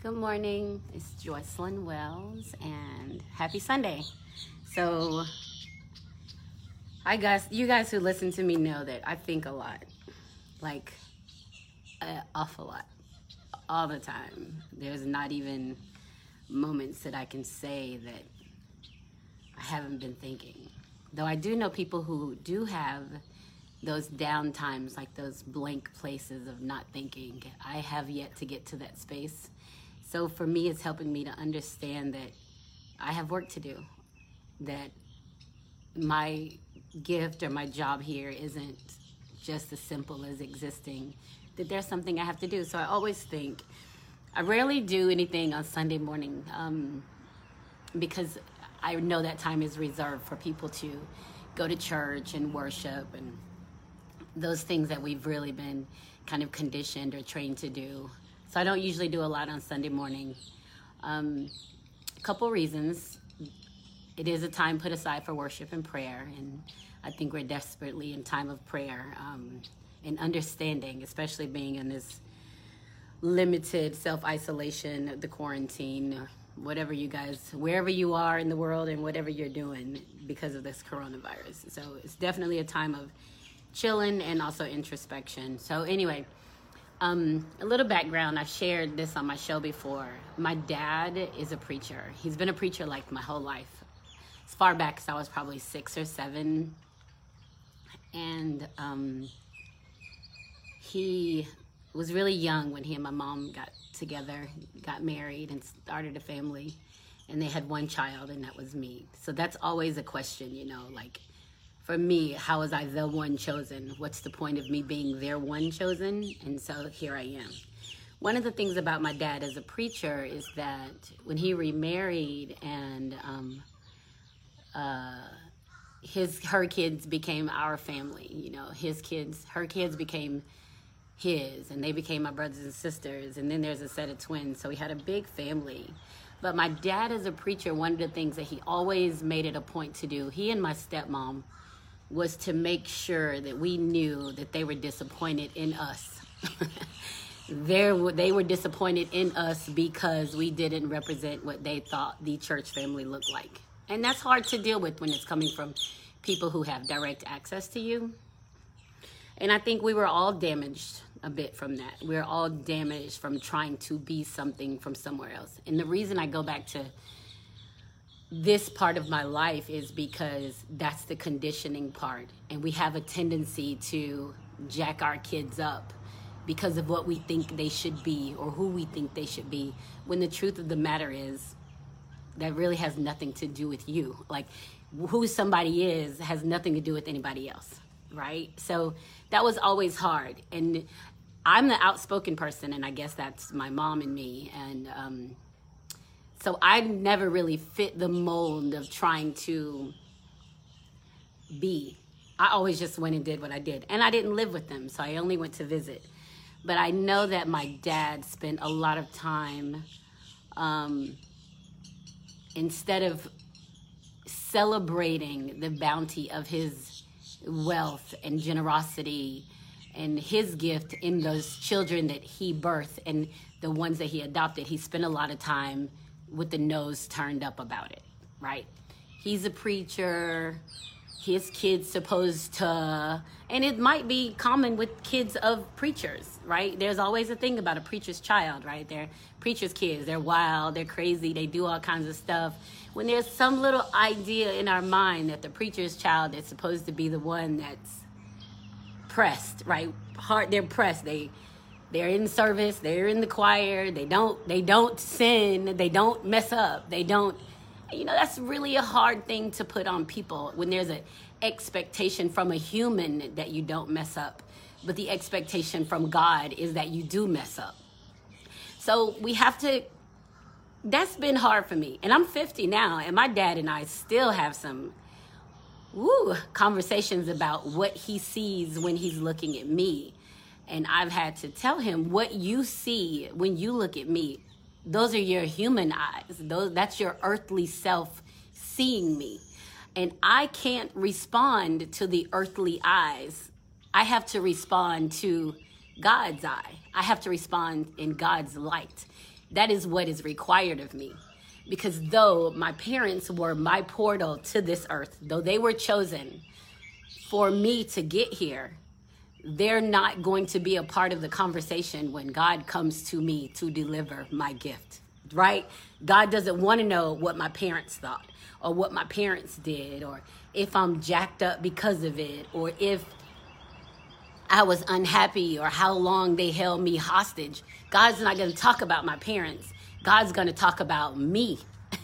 Good morning. It's Joycelyn Wells and happy Sunday. So, I guess you guys who listen to me know that I think a lot, like an awful lot, all the time. There's not even moments that I can say that I haven't been thinking. Though I do know people who do have those down times, like those blank places of not thinking. I have yet to get to that space. So for me, it's helping me to understand that I have work to do, that my gift or my job here isn't just as simple as existing, that there's something I have to do. So I always think, I rarely do anything on Sunday morning um, because I know that time is reserved for people to go to church and worship and those things that we've really been kind of conditioned or trained to do. So I don't usually do a lot on Sunday morning. Um, a couple reasons. It is a time put aside for worship and prayer, and I think we're desperately in time of prayer um, and understanding, especially being in this limited self isolation, the quarantine, whatever you guys, wherever you are in the world, and whatever you're doing because of this coronavirus. So it's definitely a time of chilling and also introspection. So anyway. Um, a little background. I've shared this on my show before. My dad is a preacher. He's been a preacher like my whole life. As far back as I was probably six or seven. And um, he was really young when he and my mom got together, got married, and started a family. And they had one child, and that was me. So that's always a question, you know, like, for me, how was I the one chosen? What's the point of me being their one chosen? And so here I am. One of the things about my dad as a preacher is that when he remarried and um, uh, his her kids became our family, you know, his kids, her kids became his, and they became my brothers and sisters. And then there's a set of twins, so we had a big family. But my dad, as a preacher, one of the things that he always made it a point to do, he and my stepmom was to make sure that we knew that they were disappointed in us. there they were disappointed in us because we didn't represent what they thought the church family looked like. And that's hard to deal with when it's coming from people who have direct access to you. And I think we were all damaged a bit from that. We we're all damaged from trying to be something from somewhere else. And the reason I go back to this part of my life is because that's the conditioning part. And we have a tendency to jack our kids up because of what we think they should be or who we think they should be. When the truth of the matter is, that really has nothing to do with you. Like, who somebody is has nothing to do with anybody else, right? So that was always hard. And I'm the outspoken person, and I guess that's my mom and me. And, um, so I never really fit the mold of trying to be. I always just went and did what I did. And I didn't live with them, so I only went to visit. But I know that my dad spent a lot of time, um, instead of celebrating the bounty of his wealth and generosity and his gift in those children that he birthed and the ones that he adopted, he spent a lot of time with the nose turned up about it, right? He's a preacher. His kid's supposed to, and it might be common with kids of preachers, right? There's always a thing about a preacher's child, right? They're preacher's kids. They're wild, they're crazy, they do all kinds of stuff. When there's some little idea in our mind that the preacher's child is supposed to be the one that's pressed, right? Heart, they're pressed. They they're in service they're in the choir they don't they don't sin they don't mess up they don't you know that's really a hard thing to put on people when there's an expectation from a human that you don't mess up. But the expectation from god is that you do mess up. So we have to that's been hard for me. And i'm 50 now and my dad and i still have some woo, conversations about what he sees when he's looking at me and I've had to tell him what you see when you look at me. Those are your human eyes. Those that's your earthly self seeing me. And I can't respond to the earthly eyes. I have to respond to God's eye. I have to respond in God's light. That is what is required of me. Because though my parents were my portal to this earth, though they were chosen for me to get here, they're not going to be a part of the conversation when God comes to me to deliver my gift, right? God doesn't want to know what my parents thought or what my parents did or if I'm jacked up because of it or if I was unhappy or how long they held me hostage. God's not going to talk about my parents. God's going to talk about me.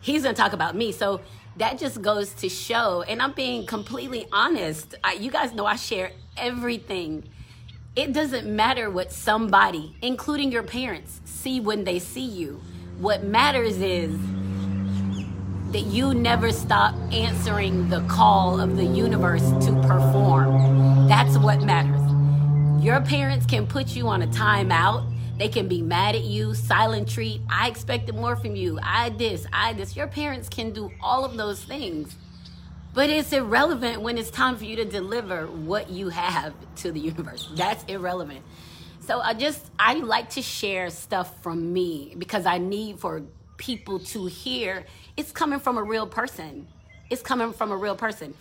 He's going to talk about me. So that just goes to show, and I'm being completely honest. I, you guys know I share everything. It doesn't matter what somebody, including your parents, see when they see you. What matters is that you never stop answering the call of the universe to perform. That's what matters. Your parents can put you on a timeout. They can be mad at you, silent treat. I expected more from you. I this, I this. Your parents can do all of those things. But it's irrelevant when it's time for you to deliver what you have to the universe. That's irrelevant. So I just I like to share stuff from me because I need for people to hear it's coming from a real person. It's coming from a real person.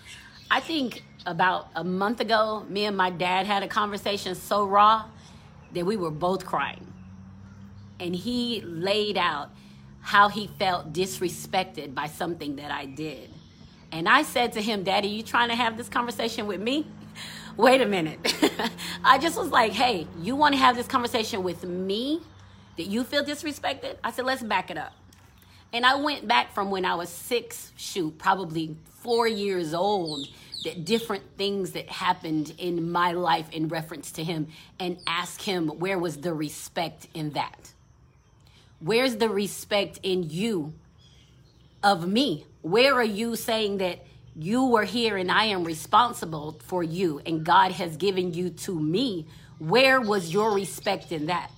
I think about a month ago, me and my dad had a conversation so raw that we were both crying. And he laid out how he felt disrespected by something that I did. And I said to him, Daddy, you trying to have this conversation with me? Wait a minute. I just was like, hey, you want to have this conversation with me? Did you feel disrespected? I said, let's back it up. And I went back from when I was six, shoot, probably four years old, that different things that happened in my life in reference to him and ask him where was the respect in that? Where's the respect in you of me? Where are you saying that you were here and I am responsible for you and God has given you to me? Where was your respect in that?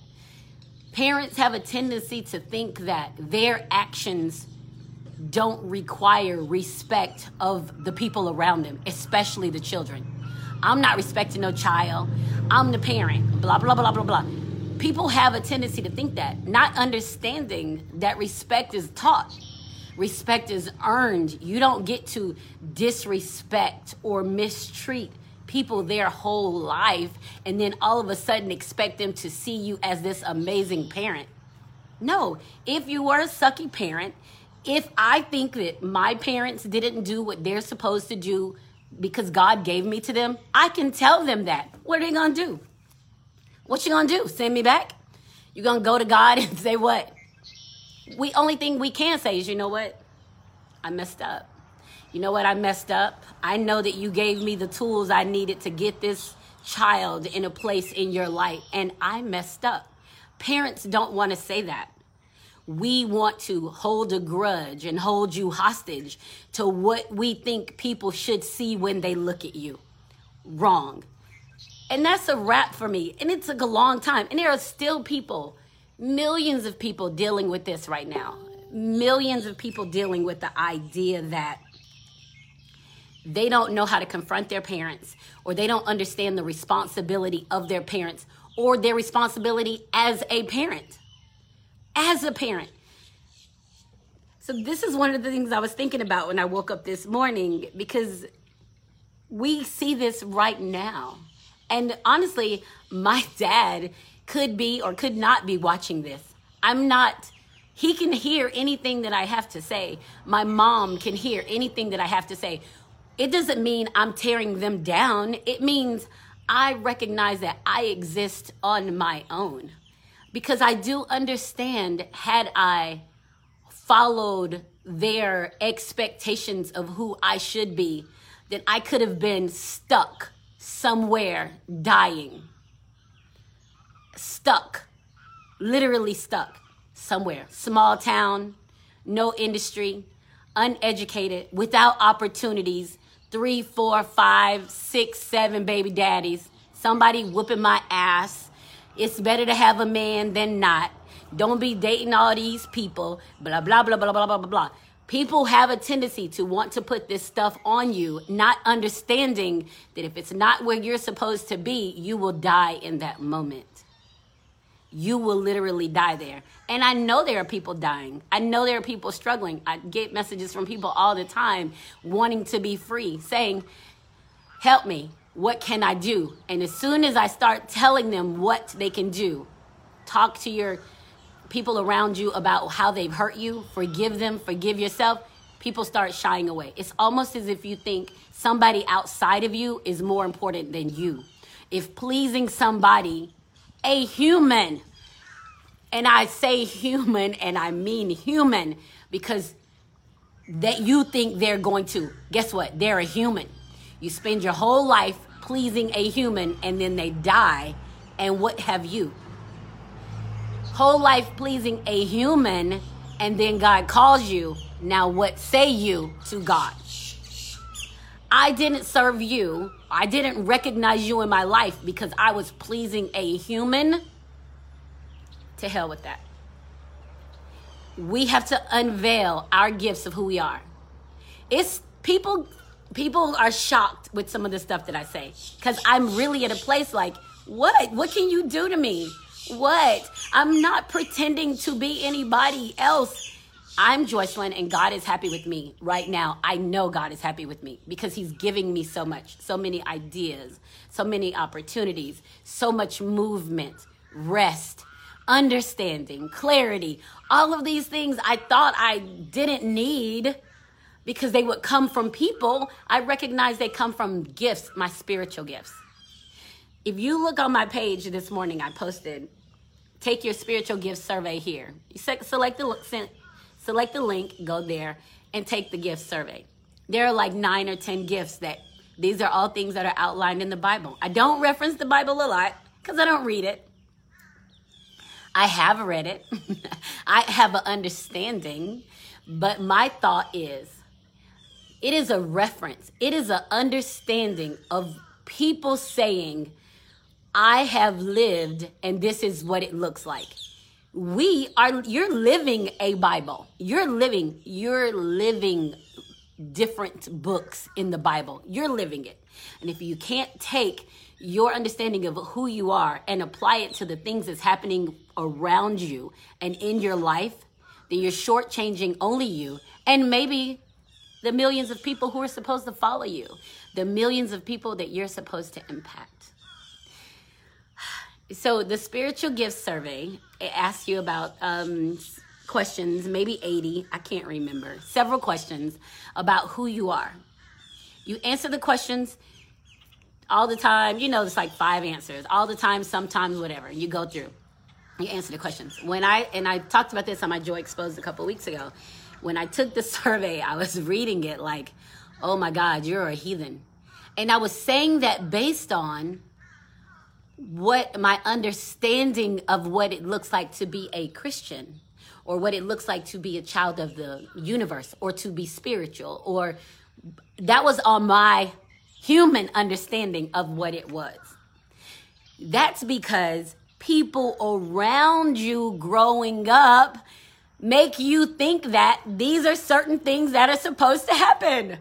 Parents have a tendency to think that their actions don't require respect of the people around them, especially the children. I'm not respecting no child. I'm the parent. Blah, blah, blah, blah, blah. People have a tendency to think that, not understanding that respect is taught. Respect is earned. You don't get to disrespect or mistreat people their whole life and then all of a sudden expect them to see you as this amazing parent. No, if you were a sucky parent, if I think that my parents didn't do what they're supposed to do because God gave me to them, I can tell them that. What are they gonna do? What you gonna do? Send me back? You gonna go to God and say what? We only thing we can say is, you know what? I messed up you know what, I messed up. I know that you gave me the tools I needed to get this child in a place in your life, and I messed up. Parents don't want to say that. We want to hold a grudge and hold you hostage to what we think people should see when they look at you. Wrong. And that's a wrap for me. And it took a long time. And there are still people, millions of people dealing with this right now. Millions of people dealing with the idea that they don't know how to confront their parents or they don't understand the responsibility of their parents or their responsibility as a parent. As a parent. So, this is one of the things I was thinking about when I woke up this morning because we see this right now. And honestly, my dad could be or could not be watching this. I'm not, he can hear anything that I have to say. My mom can hear anything that I have to say it doesn't mean I'm tearing them down. It means I recognize that I exist on my own. Because I do understand, had I followed their expectations of who I should be, then I could have been stuck somewhere dying. Stuck, literally stuck somewhere. Small town, no industry, uneducated, without opportunities, three, four, five, six, seven baby daddies, somebody whooping my ass. It's better to have a man than not. Don't be dating all these people, blah, blah, blah, blah, blah, blah, blah, blah. People have a tendency to want to put this stuff on you, not understanding that if it's not where you're supposed to be, you will die in that moment. You will literally die there. And I know there are people dying. I know there are people struggling. I get messages from people all the time wanting to be free, saying, Help me. What can I do? And as soon as I start telling them what they can do, talk to your people around you about how they've hurt you, forgive them, forgive yourself, people start shying away. It's almost as if you think somebody outside of you is more important than you. If pleasing somebody, a human, and I say human and I mean human because that you think they're going to, guess what? They're a human. You spend your whole life pleasing a human and then they die, and what have you? Whole life pleasing a human and then God calls you. Now, what say you to God? I didn't serve you. I didn't recognize you in my life because I was pleasing a human. To hell with that. We have to unveil our gifts of who we are. It's people people are shocked with some of the stuff that I say cuz I'm really at a place like, "What? What can you do to me?" What? I'm not pretending to be anybody else. I'm Joycelyn and God is happy with me right now. I know God is happy with me because He's giving me so much, so many ideas, so many opportunities, so much movement, rest, understanding, clarity. All of these things I thought I didn't need because they would come from people. I recognize they come from gifts, my spiritual gifts. If you look on my page this morning, I posted take your spiritual gift survey here. You select the select the link, go there, and take the gift survey. There are like nine or ten gifts that these are all things that are outlined in the Bible. I don't reference the Bible a lot because I don't read it. I have read it. I have an understanding, but my thought is it is a reference. It is an understanding of people saying I have lived and this is what it looks like. We are, you're living a Bible. You're living, you're living different books in the Bible. You're living it. And if you can't take your understanding of who you are and apply it to the things that's happening around you and in your life, then you're shortchanging only you and maybe the millions of people who are supposed to follow you, the millions of people that you're supposed to impact so the spiritual gift survey it asks you about um, questions maybe 80 i can't remember several questions about who you are. You answer the questions all the time you know it's like five answers all the time sometimes whatever you go through you answer the questions. When i and i talked about this on my joy exposed a couple weeks ago when i took the survey i was reading it like oh my god you're a heathen. And i was saying that based on what my understanding of what it looks like to be a Christian or what it looks like to be a child of the universe or to be spiritual or that was on my human understanding of what it was. That's because people around you growing up make you think that these are certain things that are supposed to happen.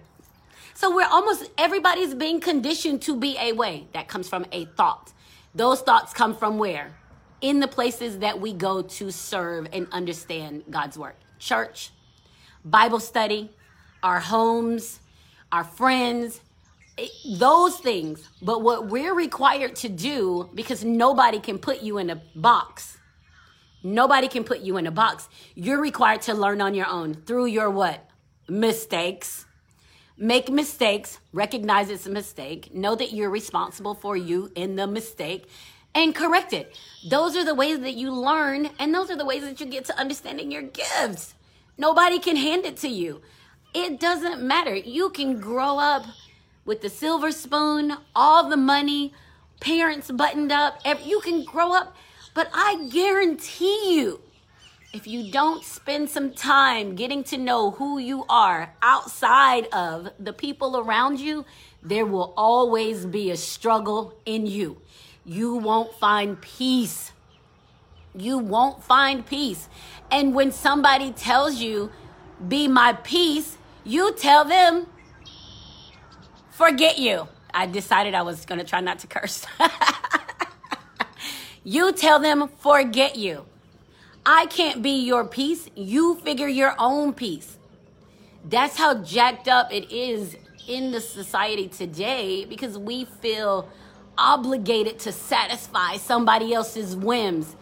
So we're almost everybody's being conditioned to be a way. That comes from a thought. Those thoughts come from where? In the places that we go to serve and understand God's word. Church, Bible study, our homes, our friends, those things. But what we're required to do, because nobody can put you in a box, nobody can put you in a box. You're required to learn on your own through your what? Mistakes make mistakes, recognize it's a mistake, know that you're responsible for you in the mistake, and correct it. Those are the ways that you learn, and those are the ways that you get to understanding your gifts. Nobody can hand it to you. It doesn't matter. You can grow up with the silver spoon, all the money, parents buttoned up. You can grow up, but I guarantee you, if you don't spend some time getting to know who you are outside of the people around you, there will always be a struggle in you. You won't find peace. You won't find peace. And when somebody tells you, be my peace, you tell them, forget you. I decided I was going to try not to curse. You tell them, forget you. I can't be your peace. You figure your own peace. That's how jacked up it is in the society today because we feel obligated to satisfy somebody else's whims.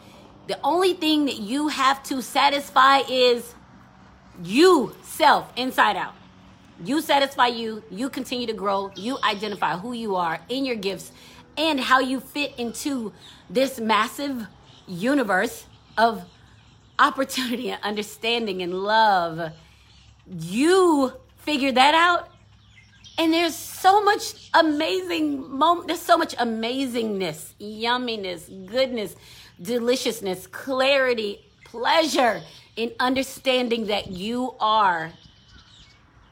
The only thing that you have to satisfy is you, self, inside out. You satisfy you, you continue to grow, you identify who you are in your gifts and how you fit into this massive universe of opportunity and understanding and love. You figure that out and there's so much amazing moment. There's so much amazingness, yumminess, goodness, deliciousness, clarity, pleasure in understanding that you are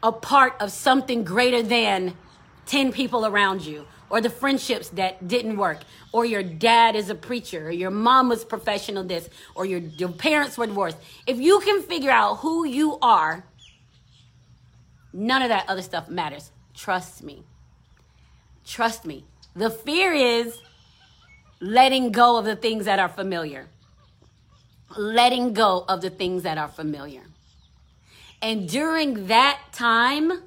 a part of something greater than 10 people around you or the friendships that didn't work or your dad is a preacher or your mom was professional this or your, your parents were divorced if you can figure out who you are none of that other stuff matters Trust me. Trust me. The fear is letting go of the things that are familiar. Letting go of the things that are familiar. And during that time,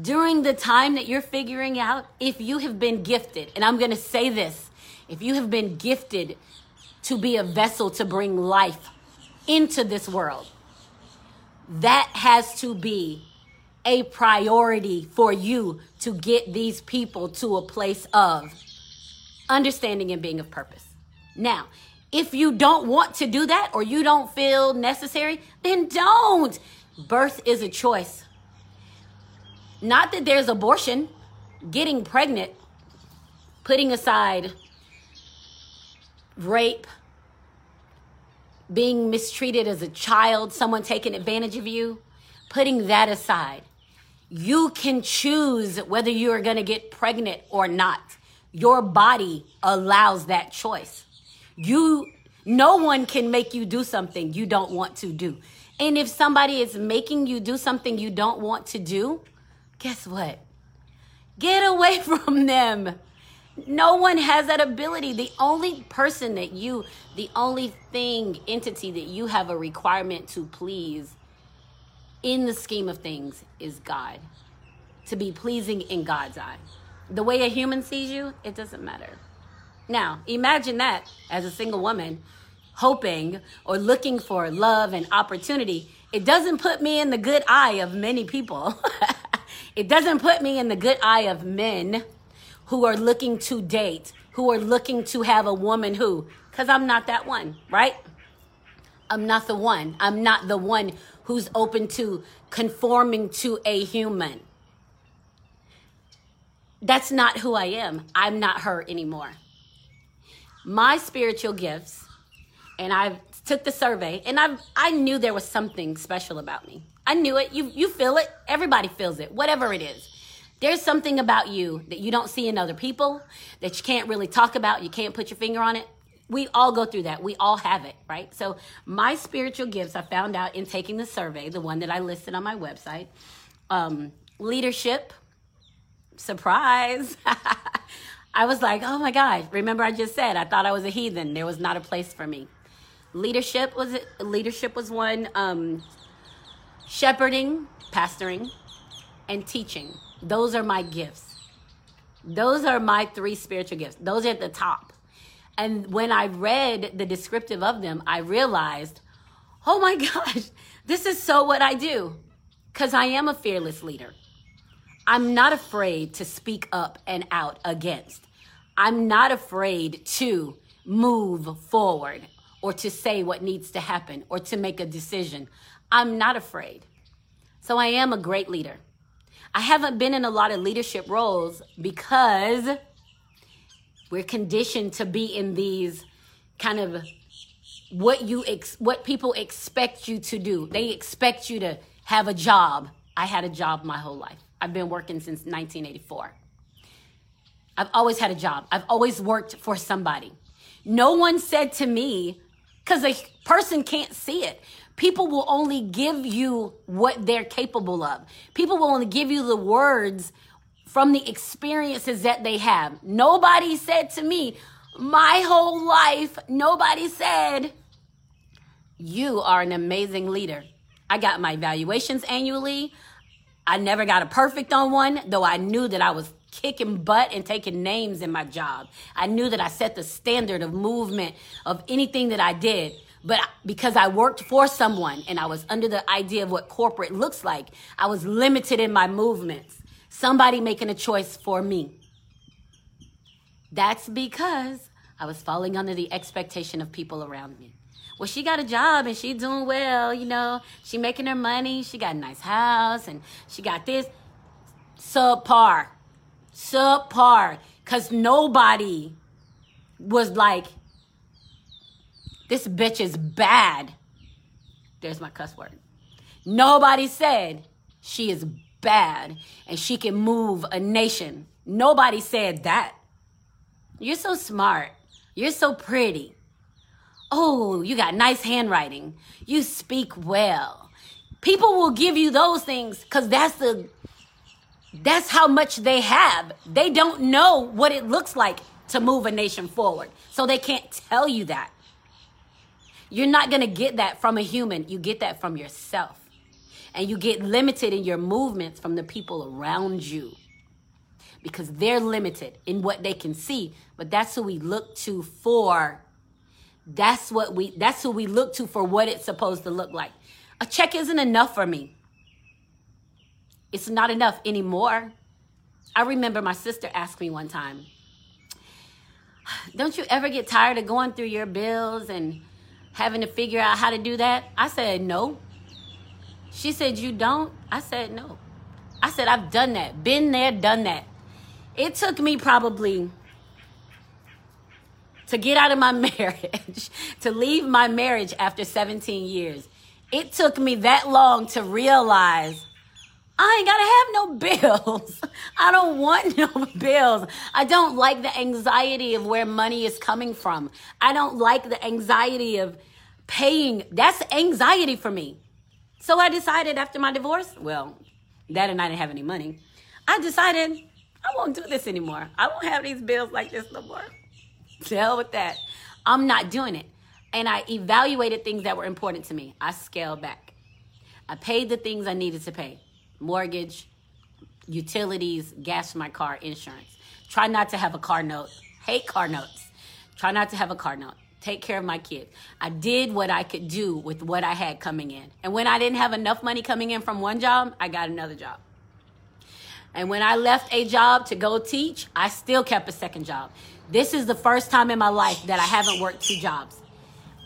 during the time that you're figuring out if you have been gifted, and I'm going to say this if you have been gifted to be a vessel to bring life into this world, that has to be a priority for you to get these people to a place of understanding and being of purpose. Now, if you don't want to do that or you don't feel necessary, then don't. Birth is a choice. Not that there's abortion, getting pregnant, putting aside rape, being mistreated as a child, someone taking advantage of you, putting that aside. You can choose whether you are going to get pregnant or not. Your body allows that choice. You, no one can make you do something you don't want to do. And if somebody is making you do something you don't want to do, guess what? Get away from them. No one has that ability. The only person that you, the only thing, entity that you have a requirement to please in the scheme of things is God. To be pleasing in God's eye. The way a human sees you, it doesn't matter. Now, imagine that as a single woman hoping or looking for love and opportunity. It doesn't put me in the good eye of many people. it doesn't put me in the good eye of men who are looking to date, who are looking to have a woman who, because I'm not that one, right? I'm not the one. I'm not the one who's open to conforming to a human. That's not who I am. I'm not her anymore. My spiritual gifts, and I took the survey, and I I knew there was something special about me. I knew it. You you feel it. Everybody feels it. Whatever it is. There's something about you that you don't see in other people that you can't really talk about. You can't put your finger on it we all go through that. We all have it, right? So, my spiritual gifts, I found out in taking the survey, the one that I listed on my website um, leadership, surprise. I was like, oh my gosh, remember I just said I thought I was a heathen. There was not a place for me. Leadership was leadership was one um, shepherding, pastoring, and teaching. Those are my gifts. Those are my three spiritual gifts. Those are at the top. And when I read the descriptive of them, I realized, oh my gosh, this is so what I do. Because I am a fearless leader. I'm not afraid to speak up and out against. I'm not afraid to move forward or to say what needs to happen or to make a decision. I'm not afraid. So I am a great leader. I haven't been in a lot of leadership roles because we're conditioned to be in these kind of what you ex- what people expect you to do. They expect you to have a job. I had a job my whole life. I've been working since 1984. I've always had a job. I've always worked for somebody. No one said to me, because a person can't see it. People will only give you what they're capable of. People will only give you the words from the experiences that they have. Nobody said to me, My whole life, nobody said, You are an amazing leader. I got my evaluations annually. I never got a perfect on one, though I knew that I was kicking butt and taking names in my job. I knew that I set the standard of movement of anything that I did. But because I worked for someone and I was under the idea of what corporate looks like, I was limited in my movements. Somebody making a choice for me. That's because I was falling under the expectation of people around me. Well, she got a job and she doing well, you know. She making her money. She got a nice house and she got this subpar, subpar. Cause nobody was like, this bitch is bad. There's my cuss word. Nobody said she is bad and she can move a nation. Nobody said that. You're so smart. You're so pretty. Oh, you got nice handwriting. You speak well. People will give you those things because that's the that's how much they have. They don't know what it looks like to move a nation forward. So they can't tell you that. You're not going to get that from a human. You get that from yourself. And you get limited in your movements from the people around you because they're limited in what they can see. But that's who we look to for. That's what we that's who we look to for what it's supposed to look like. A check isn't enough for me. It's not enough anymore. I remember my sister asked me one time, Don't you ever get tired of going through your bills and having to figure out how to do that? I said, no. She said, you don't? I said, no. I said, I've done that, been there, done that. It took me probably to get out of my marriage, to leave my marriage after 17 years. It took me that long to realize I ain't gotta have no bills. I don't want no bills. I don't like the anxiety of where money is coming from. I don't like the anxiety of paying. That's anxiety for me. So I decided after my divorce, well, dad and I didn't have any money. I decided I won't do this anymore. I won't have these bills like this no more. Hell with that. I'm not doing it. And I evaluated things that were important to me. I scaled back. I paid the things I needed to pay mortgage, utilities, gas for my car, insurance. Try not to have a car note. Hate car notes. Try not to have a car note. Take care of my kids. I did what I could do with what I had coming in. And when I didn't have enough money coming in from one job, I got another job. And when I left a job to go teach, I still kept a second job. This is the first time in my life that I haven't worked two jobs.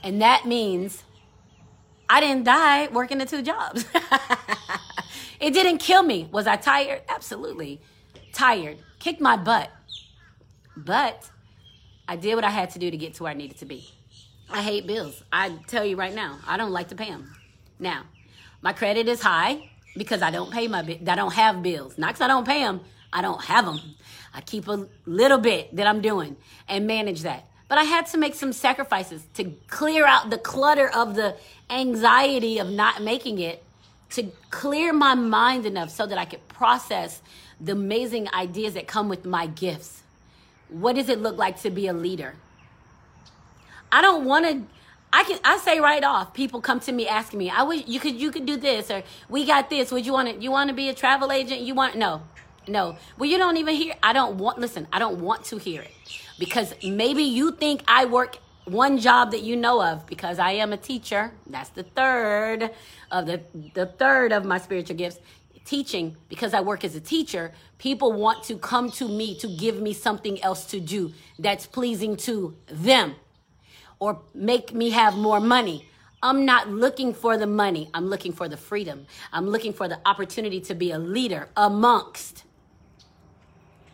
And that means I didn't die working the two jobs. It didn't kill me. Was I tired? Absolutely. Tired. Kicked my butt. But I did what I had to do to get to where I needed to be. I hate bills. I tell you right now, I don't like to pay them. Now, my credit is high because I don't pay my I don't have bills. Not because I don't pay them, I don't have them. I keep a little bit that I'm doing and manage that. But I had to make some sacrifices to clear out the clutter of the anxiety of not making it to clear my mind enough so that I could process the amazing ideas that come with my gifts. What does it look like to be a leader? I don't want to I can I say right off, people come to me asking me, I wish you could you could do this or we got this. Would you want to you want to be a travel agent? You want no. No. Well, you don't even hear I don't want listen, I don't want to hear it. Because maybe you think I work one job that you know of because I am a teacher. That's the third of the the third of my spiritual gifts. Teaching because I work as a teacher, people want to come to me to give me something else to do that's pleasing to them or make me have more money. I'm not looking for the money. I'm looking for the freedom. I'm looking for the opportunity to be a leader amongst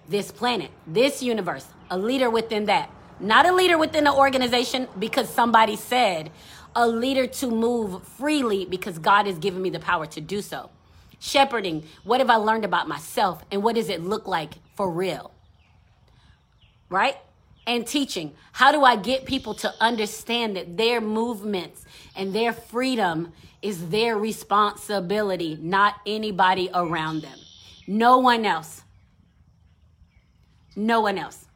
this planet, this universe, a leader within that. Not a leader within the organization because somebody said, a leader to move freely because God has given me the power to do so. Shepherding, what have I learned about myself and what does it look like for real? Right? And teaching, how do I get people to understand that their movements and their freedom is their responsibility, not anybody around them? No one else. No one else.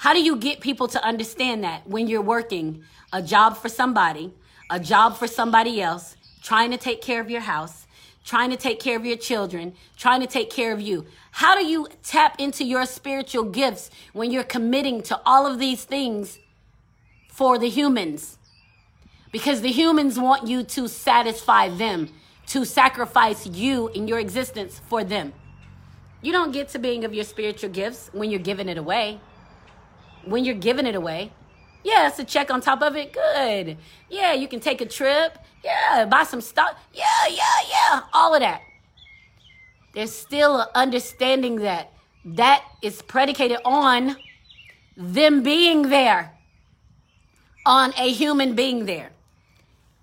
How do you get people to understand that when you're working a job for somebody, a job for somebody else, trying to take care of your house, trying to take care of your children, trying to take care of you? How do you tap into your spiritual gifts when you're committing to all of these things for the humans? Because the humans want you to satisfy them, to sacrifice you in your existence for them. You don't get to being of your spiritual gifts when you're giving it away when you're giving it away. Yeah, it's a check on top of it. Good. Yeah, you can take a trip. Yeah, buy some stuff. Yeah, yeah, yeah. All of that. There's still an understanding that that is predicated on them being there, on a human being there.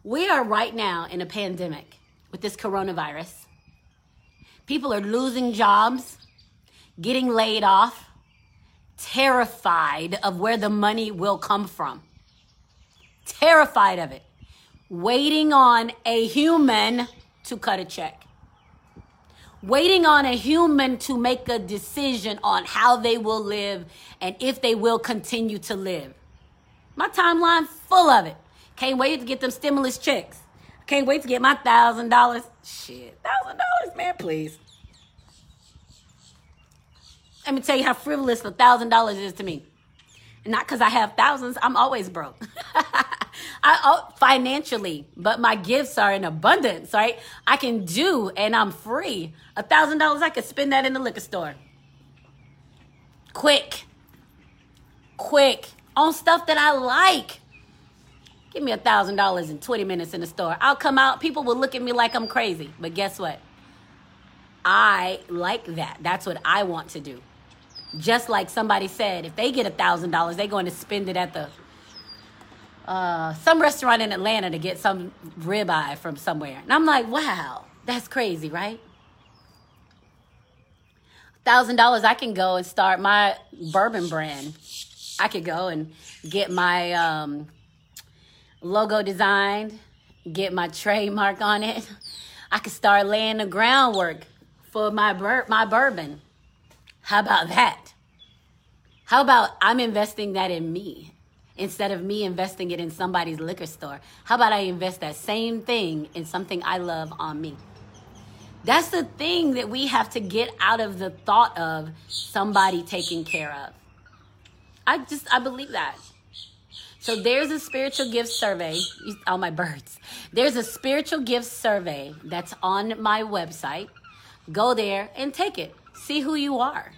We are right now in a pandemic with this coronavirus. People are losing jobs, getting laid off terrified of where the money will come from. Terrified of it. Waiting on a human to cut a check. Waiting on a human to make a decision on how they will live and if they will continue to live. My timeline full of it. Can't wait to get them stimulus checks. Can't wait to get my thousand dollars. Shit, thousand dollars, man, please. Let me tell you how frivolous a thousand dollars is to me. Not because I have thousands, I'm always broke. I oh, financially, but my gifts are in abundance, right? I can do and I'm free. A thousand dollars, I could spend that in the liquor store. Quick. Quick. On stuff that I like. Give me a thousand dollars in 20 minutes in the store. I'll come out, people will look at me like I'm crazy. But guess what? I like that. That's what I want to do. Just like somebody said, if they get a thousand dollars, they're going to spend it at the uh, some restaurant in Atlanta to get some ribeye from somewhere. And I'm like, wow, that's crazy, right? Thousand dollars, I can go and start my bourbon brand. I could go and get my um, logo designed, get my trademark on it. I could start laying the groundwork for my bur- my bourbon. How about that? How about I'm investing that in me instead of me investing it in somebody's liquor store? How about I invest that same thing in something I love on me? That's the thing that we have to get out of the thought of somebody taking care of. I just, I believe that. So there's a spiritual gift survey. All my birds. There's a spiritual gift survey that's on my website. Go there and take it. See who you are.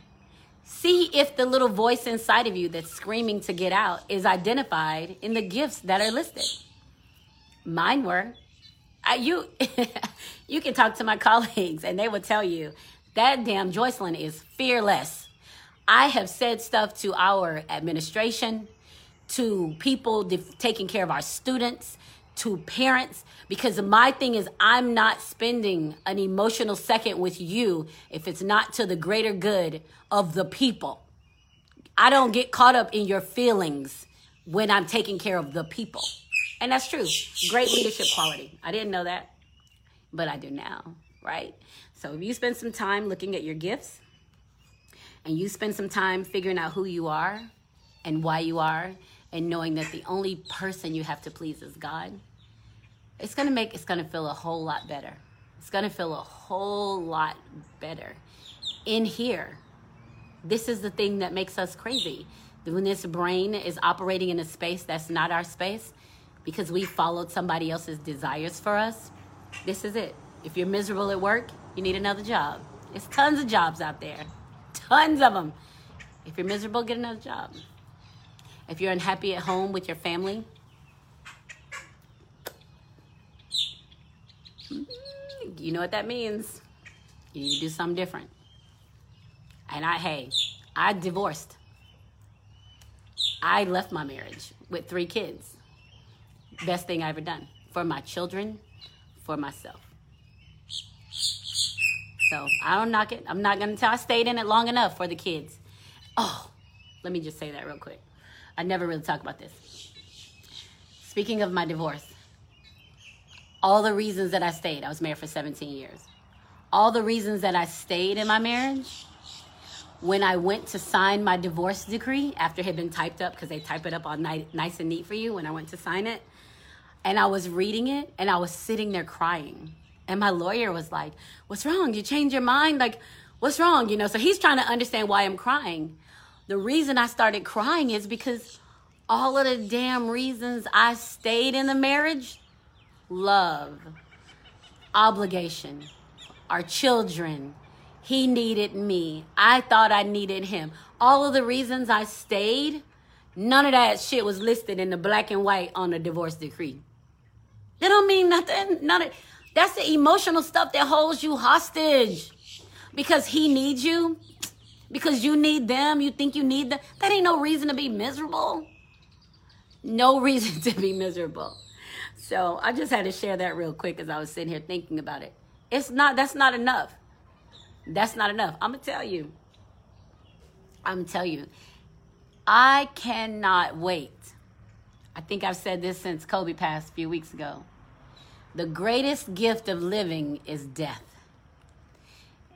See if the little voice inside of you that's screaming to get out is identified in the gifts that are listed. Mine were. I, you, you can talk to my colleagues and they will tell you that damn Joycelyn is fearless. I have said stuff to our administration, to people def- taking care of our students, to parents because my thing is I'm not spending an emotional second with you if it's not to the greater good of the people. I don't get caught up in your feelings when I'm taking care of the people. And that's true. Great leadership quality. I didn't know that, but I do now, right? So if you spend some time looking at your gifts and you spend some time figuring out who you are and why you are and knowing that the only person you have to please is God, it's gonna make it's gonna feel a whole lot better. It's gonna feel a whole lot better in here. This is the thing that makes us crazy. When this brain is operating in a space that's not our space because we followed somebody else's desires for us, this is it. If you're miserable at work, you need another job. There's tons of jobs out there, tons of them. If you're miserable, get another job. If you're unhappy at home with your family, you know what that means. You need to do something different. And I, hey, I divorced. I left my marriage with three kids. Best thing I ever done for my children, for myself. So I don't knock it. I'm not gonna tell I stayed in it long enough for the kids. Oh, let me just say that real quick. I never really talk about this. Speaking of my divorce, all the reasons that I stayed. I was married for 17 years. All the reasons that I stayed in my marriage when I went to sign my divorce decree after it had been typed up, because they type it up all night, nice and neat for you when I went to sign it. And I was reading it and I was sitting there crying. And my lawyer was like, What's wrong? You changed your mind? Like, what's wrong? You know, so he's trying to understand why I'm crying. The reason I started crying is because all of the damn reasons I stayed in the marriage love, obligation, our children. He needed me. I thought I needed him. All of the reasons I stayed, none of that shit was listed in the black and white on the divorce decree. That don't mean nothing. None of that's the emotional stuff that holds you hostage. Because he needs you, because you need them, you think you need them. That ain't no reason to be miserable. No reason to be miserable. So I just had to share that real quick as I was sitting here thinking about it. It's not, that's not enough. That's not enough. I'm going to tell you. I'm going to tell you. I cannot wait. I think I've said this since Kobe passed a few weeks ago. The greatest gift of living is death.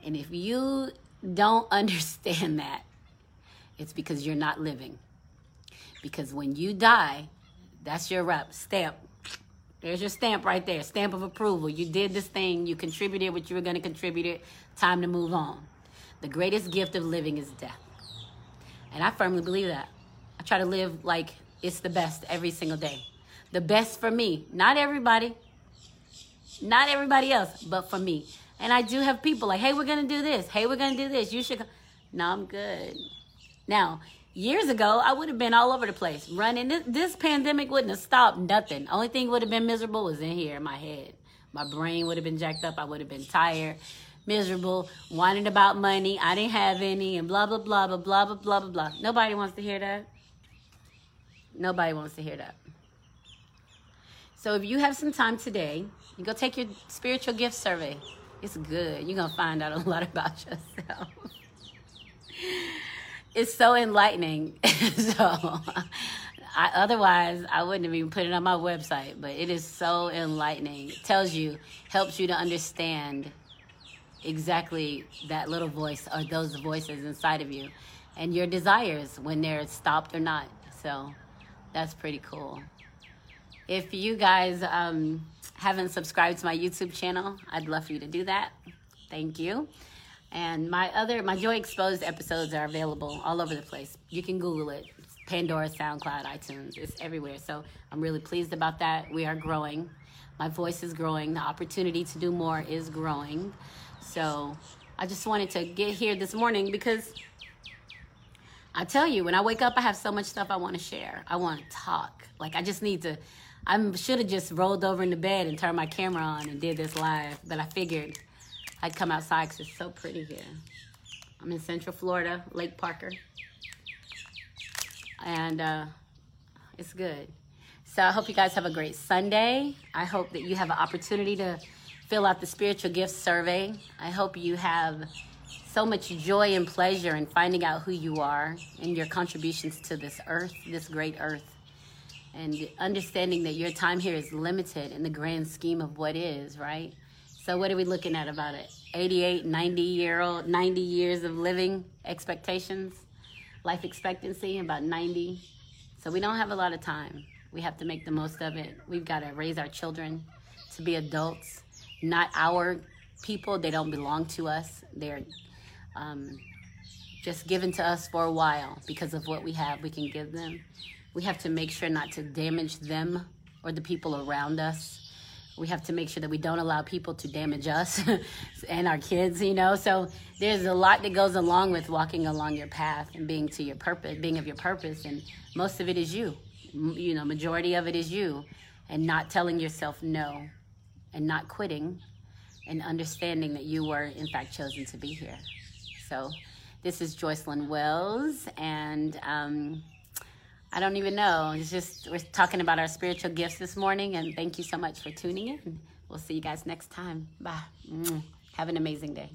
And if you don't understand that, it's because you're not living. Because when you die, that's your rep stamp. There's your stamp right there, stamp of approval. You did this thing, you contributed what you were going to contribute. It time to move on. The greatest gift of living is death, and I firmly believe that. I try to live like it's the best every single day. The best for me, not everybody, not everybody else, but for me. And I do have people like, hey, we're gonna do this. Hey, we're gonna do this. You should. No, I'm good. Now, years ago, I would have been all over the place running. This, this pandemic wouldn't have stopped nothing. Only thing would have been miserable was in here in my head. My brain would have been jacked up. I would have been tired, miserable, whining about money. I didn't have any, and blah blah blah blah blah blah blah blah blah. Nobody wants to hear that. Nobody wants to hear that. So if you have some time today, you go take your spiritual gift survey. It's good. You're gonna find out a lot about yourself it's so enlightening. so, I, otherwise, I wouldn't have even put it on my website. But it is so enlightening. It tells you, helps you to understand exactly that little voice or those voices inside of you, and your desires when they're stopped or not. So, that's pretty cool. If you guys um, haven't subscribed to my YouTube channel, I'd love for you to do that. Thank you. And my other, my Joy Exposed episodes are available all over the place. You can Google it. Pandora, SoundCloud, iTunes, it's everywhere. So I'm really pleased about that. We are growing. My voice is growing. The opportunity to do more is growing. So I just wanted to get here this morning because I tell you, when I wake up, I have so much stuff I want to share. I want to talk. Like I just need to. I should have just rolled over in the bed and turned my camera on and did this live, but I figured I'd come outside because it's so pretty here. I'm in Central Florida, Lake Parker. And uh, it's good. So I hope you guys have a great Sunday. I hope that you have an opportunity to fill out the spiritual gifts survey. I hope you have so much joy and pleasure in finding out who you are and your contributions to this earth, this great earth. And understanding that your time here is limited in the grand scheme of what is, right? So what are we looking at about it? 88, 90 year old, 90 years of living expectations, life expectancy about 90. So we don't have a lot of time. We have to make the most of it. We've got to raise our children to be adults, not our people. They don't belong to us. They're um, just given to us for a while because of what we have. We can give them. We have to make sure not to damage them or the people around us we have to make sure that we don't allow people to damage us and our kids you know? So there's a lot that goes along with walking along your path and being to your purpose being of your purpose and most of it is you. You know majority of it is you and not telling yourself no and not quitting and understanding that you were in fact chosen to be here. So this is joycelyn wells and um, I don't even know. It's just, we're talking about our spiritual gifts this morning, and thank you so much for tuning in. We'll see you guys next time. Bye. Have an amazing day.